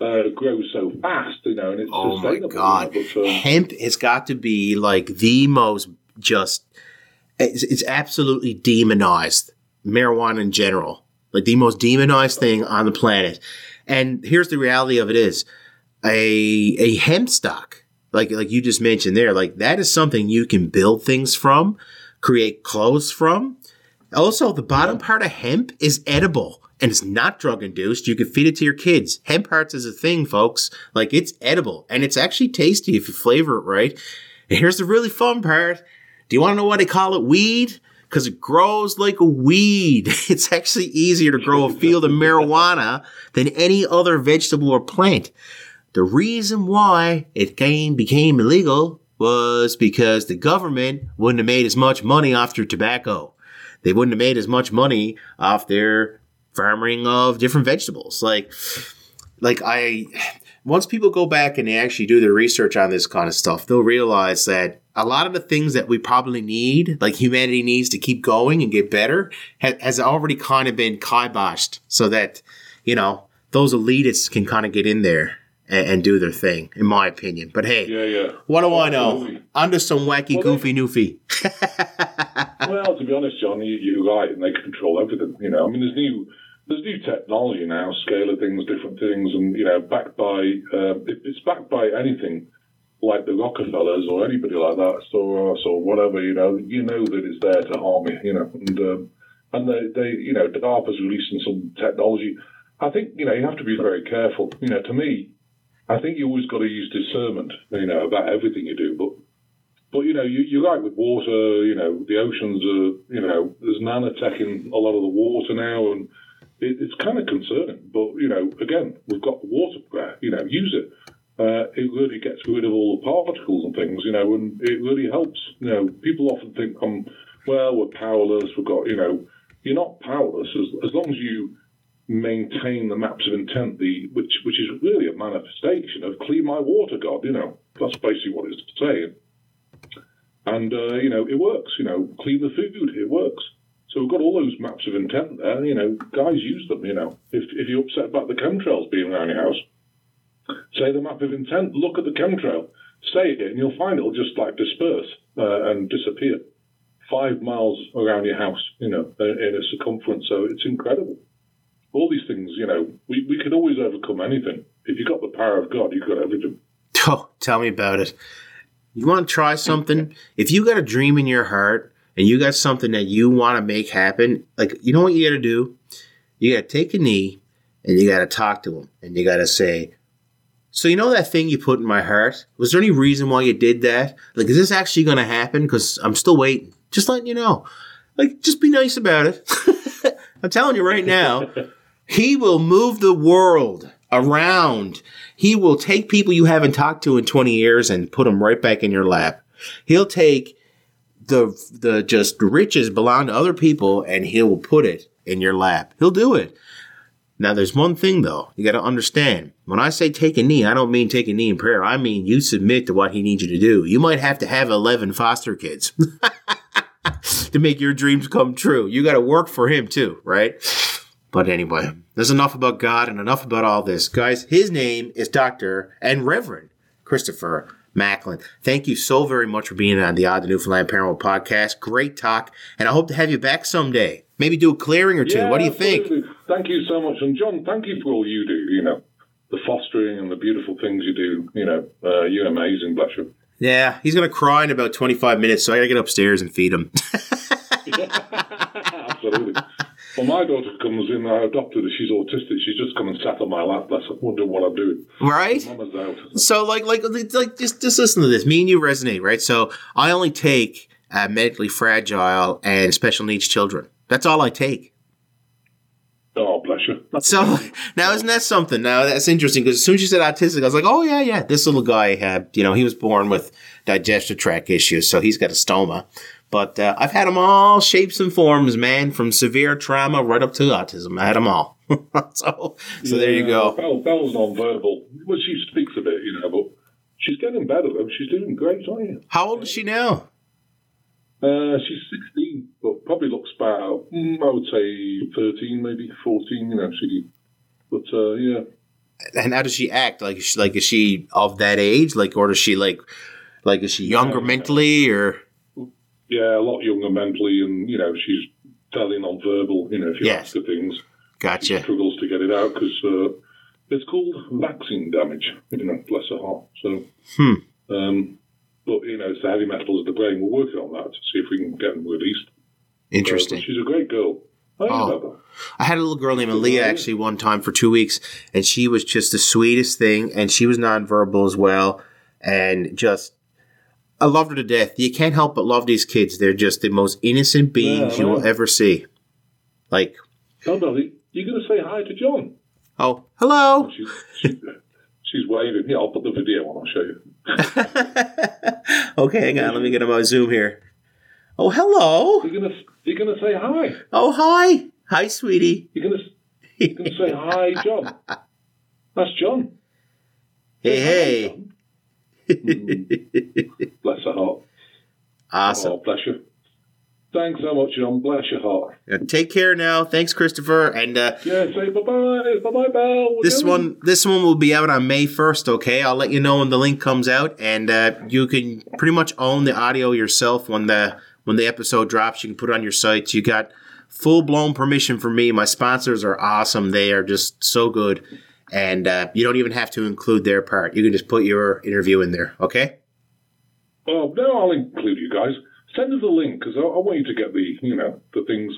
uh, grows so fast, you know, and it's Oh my god, You know, but, um, hemp has got to be like the most just. It's, it's absolutely demonized. Marijuana in general, like the most demonized thing on the planet. And here's the reality of it: is a a hemp stock, like like you just mentioned there, like that is something you can build things from, create clothes from. Also, the bottom part of hemp is edible and it's not drug induced. You can feed it to your kids. Hemp hearts is a thing, folks. Like it's edible and it's actually tasty if you flavor it right. And here's the really fun part. Do you want to know why they call it weed? Because it grows like a weed. It's actually easier to grow a field of marijuana than any other vegetable or plant. The reason why it came, became illegal was because the government wouldn't have made as much money off their tobacco. They wouldn't have made as much money off their farming of different vegetables. Like, like I, once people go back and they actually do their research on this kind of stuff, they'll realize that a lot of the things that we probably need, like humanity needs to keep going and get better, ha- has already kind of been kiboshed so that, you know, those elitists can kind of get in there and, and do their thing, in my opinion. But hey, yeah, yeah. what do I know? Absolutely. I'm just some wacky, Well, goofy Newfie. well, to be honest, John, you, you're right, and they control everything. You know, I mean, there's new there's new technology now, scale of things, different things, and you know, backed by uh, it, it's backed by anything like the Rockefellers or anybody like that, Soros or whatever. You know, you know that it's there to harm you. You know, and um, and they, they you know, DARPA's releasing some technology. I think you know you have to be very careful. You know, to me, I think you always got to use discernment. You know, about everything you do, but but you know, you, you're right with water. You know, the oceans are. You know, there's nanotech in a lot of the water now, and it, it's kind of concerning. But you know, again, we've got the water there. You know, use it. Uh, it really gets rid of all the particles and things. You know, and it really helps. You know, people often think, um, well, we're powerless. We've got. You know, you're not powerless as as long as you maintain the maps of intent, the which which is really a manifestation of clean my water, God. You know, that's basically what it's saying. And uh, you know, it works. You know, clean the food, it works. So we've got all those maps of intent there. You know, guys use them. You know, if if you're upset about the chemtrails being around your house, say the map of intent. Look at the chemtrail. Say it, and you'll find it'll just like disperse uh, and disappear five miles around your house. You know, in in a circumference. So it's incredible all these things, you know, we, we could always overcome anything. If you've got the power of God, you've got everything. Oh, tell me about it. You want to try something? if you got a dream in your heart and you got something that you want to make happen, like you know what you got to do? You got to take a knee and you got to talk to him and you got to say, "So you know that thing you put in my heart? Was there any reason why you did that? Like, is this actually going to happen? Because I'm still waiting. Just letting you know. Like, just be nice about it. I'm telling you right now." He will move the world around. He will take people you haven't talked to in 20 years and put them right back in your lap. He'll take the the just riches belong to other people and he will put it in your lap. He'll do it. Now there's one thing though, you got to understand. When I say take a knee, I don't mean take a knee in prayer. I mean you submit to what he needs you to do. You might have to have 11 foster kids to make your dreams come true. You got to work for him too, right? But anyway, there's enough about God and enough about all this. Guys, his name is Dr. and Reverend Christopher Macklin. Thank you so very much for being on the Odd to Newfoundland Paranormal podcast. Great talk, and I hope to have you back someday. Maybe do a clearing or two. Yeah, what do you absolutely. think? Thank you so much. And John, thank you for all you do, you know, the fostering and the beautiful things you do. You know, uh, you're amazing, bless you. Yeah, he's going to cry in about 25 minutes, so I got to get upstairs and feed him. Absolutely. Well, my daughter comes in, I adopted her, she's autistic. She's just come and sat on my lap. That's wondering what I'm doing. right? Mama's out. So like like like just just listen to this. Me and you resonate, right? So I only take uh, medically fragile and special needs children. That's all I take. Oh, bless you. That's So now isn't that something? Now that's interesting because as soon as you said autistic, I was like, oh yeah, yeah. This little guy had, you know, he was born with digestive tract issues, so he's got a stoma. But uh, I've had them all shapes and forms, man, from severe trauma right up to autism. I had them all. so so there you go. Belle, Belle's non-verbal. Well, she speaks a bit, you know, but she's getting better, though. She's doing great, aren't you? How old is she now? Uh, she's 16, but probably looks about, mm, I would say 13, maybe 14, you know, she, but, uh, yeah. and how does she act? Like, is she, like is she of that age? Like, or does she like, like is she younger Yeah. mentally or? Yeah, a lot younger mentally, and, you know, she's fairly non-verbal, you know, if you Yes. ask her things. Gotcha. struggles to get it out because uh, it's called vaccine damage. You know, bless her heart. So, Hmm. um, but you know, it's the heavy metals of the brain. We're working on that to see if we can get them released. Uh, Interesting. she's a great girl. I Oh. I had a little girl named Aaliyah actually one time for two weeks, and she was just the sweetest thing, and she was nonverbal as well, and just. I loved her to death. You can't help but love these kids. They're just the most innocent beings Yeah, you will ever see. Like, Oh, Dolly, you're going to say hi to John. oh, hello. She's, she, she's waving. Yeah, I'll put the video on. I'll show you. okay, hang on. Let me get on my Zoom here. Oh, hello. You're going to you're going to say hi. Oh, hi. Hi, sweetie. You're going to you're going to say hi, John. That's John. Hey, hey. Bless her heart. awesome. Oh, bless you. Thanks so much, John. Bless your heart. Uh, Take care now. Thanks, Christopher. And uh, Yeah, say bye bye. Bye bye. We're this one, this one will be out on May first. Okay, I'll let you know when the link comes out, and uh, you can pretty much own the audio yourself when the when the episode drops. You can put it on your sites. You got full blown permission from me. My sponsors are awesome. They are just so good, and uh, you don't even have to include their part. You can just put your interview in there. Okay. Oh, no, I'll include you guys. Send us a link because I, I want you to get the, you know, the things.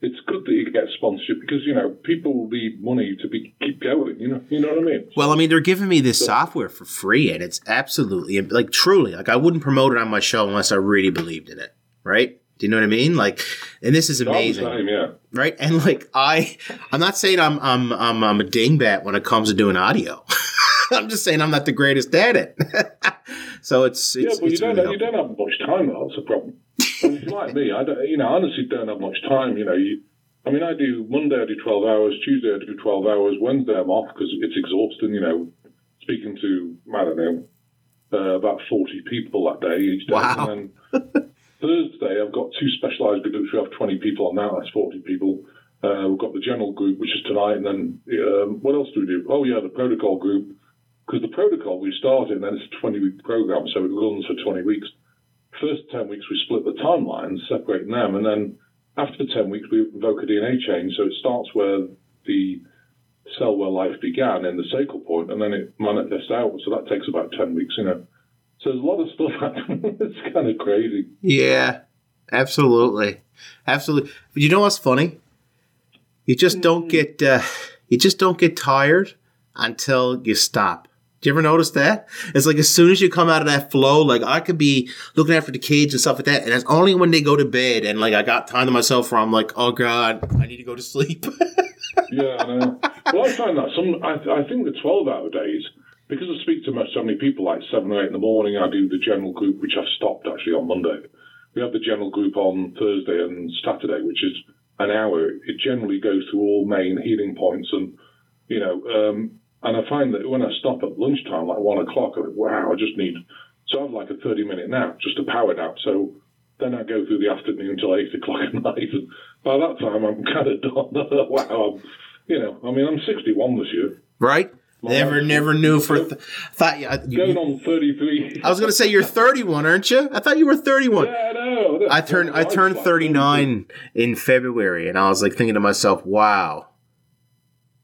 It's good that you get sponsorship because you know people need money to be keep going. You know, you know what I mean. Well, I mean, they're giving me this software for free, and it's absolutely like truly like I wouldn't promote it on my show unless I really believed in it, right? Do you know what I mean? Like, and this is amazing, time, yeah. right? And like I, I'm not saying I'm I'm I'm, I'm a dingbat when it comes to doing audio. I'm just saying I'm not the greatest at it. so it's, Yeah, it's but you it's don't really you don't have much time. though, That's a problem. If you're like me, I don't, you know, honestly don't have much time. You know, you, I mean, I do Monday I do twelve hours, Tuesday I do twelve hours, Wednesday I'm off because it's exhausting. You know, speaking to I don't know uh, about forty people that day each day, Wow. and then Thursday I've got two specialised groups. We have twenty people on that. That's forty people. Uh, we've got the general group, which is tonight, and then um, what else do we do? Oh yeah, the protocol group. Because the protocol we started, and then it's a 20 week program, so it runs for 20 weeks. First 10 weeks, we split the timelines, separating them, and then after 10 weeks, we invoke a DNA change. So it starts where the cell where life began in the sacral point, and then it manifests out. So that takes about 10 weeks, you know. So there's a lot of stuff happening. it's kind of crazy. Yeah, absolutely, absolutely. But you know what's funny? You just don't get uh, you just don't get tired until you stop. Do you ever notice that? It's like as soon as you come out of that flow, like I could be looking after the kids and stuff like that, and it's only when they go to bed and like I got time to myself where I'm like, oh god, I need to go to sleep. yeah, I know. Well, I find that some. I, I think the twelve-hour days, because I speak to so many people, like seven or eight in the morning. I do the general group, which I've stopped actually on Monday. We have the general group on Thursday and Saturday, which is an hour. It generally goes through all main healing points and you know, um, and I find that when I stop at lunchtime, like one o'clock, I'm like, wow, I just need, so I have like a 30 minute nap, just a power nap. So then I go through the afternoon until eight o'clock at night. And by that time, I'm kind of done. wow. I'm, you know, I mean, I'm 61 this year. Right? Never, never knew for th- thought you, you, going on thirty three. I was going to say you're thirty one, aren't you? I thought you were thirty one. Yeah, I know. I turned I turned thirty nine in February, and I was like thinking to myself, "Wow,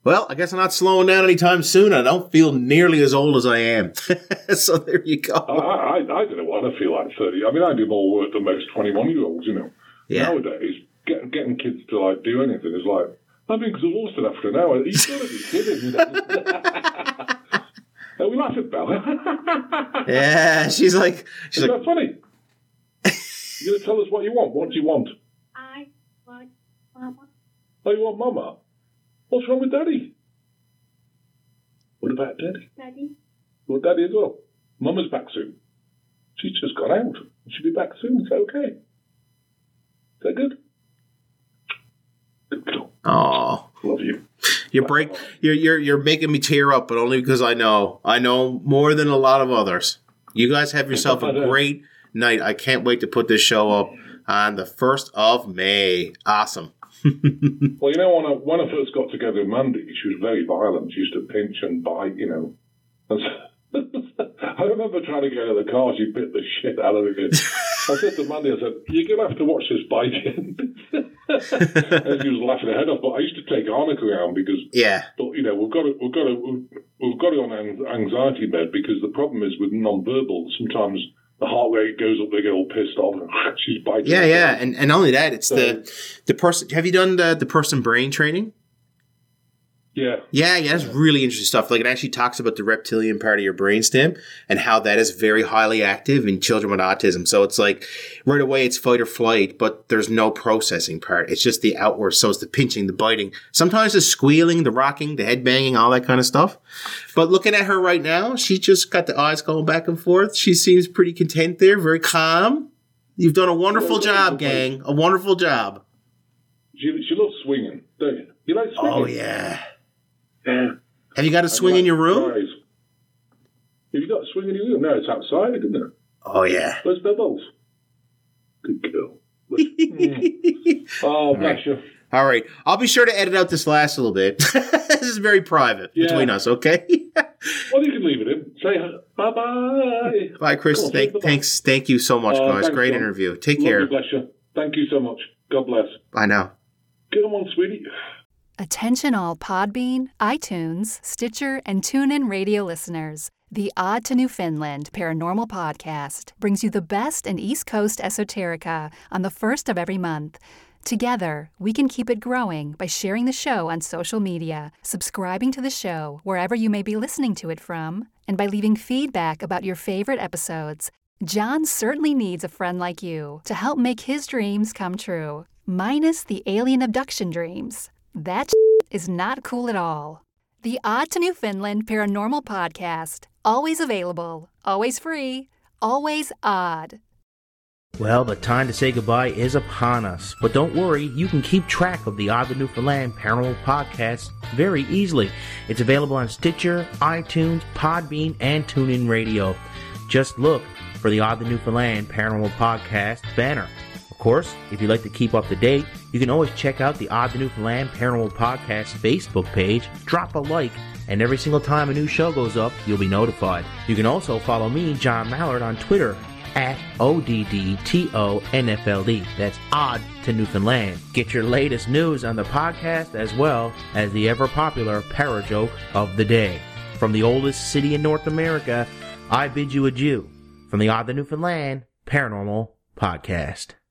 well, I guess I'm not slowing down anytime soon. I don't feel nearly as old as I am. so there you go. I, I, I don't want to feel like 30. I mean, I do more work than most 21 year olds, you know. Yeah. Nowadays, get, getting kids to like do anything is like, I'm exhausted after an hour. You've got to be kidding, you know. we laugh at Bella. yeah, she's like, she's is like, that funny? You're going to tell us what you want. What do you want? I want mama. Oh, you want mama? What's wrong with Daddy? What about Daddy? Daddy. You want Daddy as well? Mama's back soon. She's just gone out. She'll be back soon. Is that okay? Is that good? Good girl. Oh, love you. You break. You're you're you're making me tear up, but only because I know I know more than a lot of others. You guys have yourself a great night. I can't wait to put this show up on the first of May. Awesome. well, you know, when I, when I first got together with Mandy, she was very violent. She used to pinch and bite, you know. I remember trying to get out of the car. She bit the shit out of me. I said to Mandy, I said, "You're gonna have to watch this biting." she was laughing her head off. But I used to take Arnica around because, yeah. But you know, we've got it. We've got it. We've got it on anxiety med because the problem is with non-verbal. Sometimes the heart rate goes up, they get all pissed off, and she's biting. Yeah, yeah, and and not only that, it's so, the the person. Have you done the the person brain training? Yeah. Yeah, yeah, that's really interesting stuff. Like it actually talks about the reptilian part of your brainstem and how that is very highly active in children with autism. So it's like right away it's fight or flight, but there's no processing part. It's just the outward. So it's the pinching, the biting, sometimes the squealing, the rocking, the head banging, all that kind of stuff. But looking at her right now, she just got the eyes going back and forth. She seems pretty content there, very calm. You've done a wonderful job, gang. A wonderful job. She, she loves swinging, don't you? You like oh, swinging? Oh, yeah. Yeah. Have you got a swing in your room? Have you got a swing in your room? No, it's outside, isn't it? Oh yeah. Where's Bubbles? Good girl. mm. Oh, bless right. you. All right. I'll be sure to edit out this last little bit. this is very private yeah. between us, okay? well, you can leave it in. Say bye bye. Bye, Chris. On, thank, thanks. Thank you so much, uh, guys. Great John. interview. Take Love care. You, bless you. Thank you so much. God bless. Bye now. Get on, sweetie. Attention all Podbean, iTunes, Stitcher, and TuneIn radio listeners. The Odd to Newfoundland Paranormal Podcast brings you the best in East Coast esoterica on the first of every month. Together, we can keep it growing by sharing the show on social media, subscribing to the show wherever you may be listening to it from, and by leaving feedback about your favorite episodes. John certainly needs a friend like you to help make his dreams come true, minus the alien abduction dreams. That is not cool at all. The Odd to Newfoundland Paranormal Podcast. Always available, always free, always odd. Well, the time to say goodbye is upon us. But don't worry, you can keep track of the Odd to Newfoundland Paranormal Podcast very easily. It's available on Stitcher, iTunes, Podbean, and TuneIn Radio. Just look for the Odd to Newfoundland Paranormal Podcast banner course, if you'd like to keep up to date, you can always check out the Odd to Newfoundland Paranormal Podcast Facebook page, drop a like, and every single time a new show goes up, you'll be notified. You can also follow me, John Mallard, on Twitter at O-D-D-T-O-N-F-L-D. That's Odd to Newfoundland. Get your latest news on the podcast as well as the ever popular Parajoke of the Day. From the oldest city in North America, I bid you adieu from the Odd to Newfoundland Paranormal Podcast.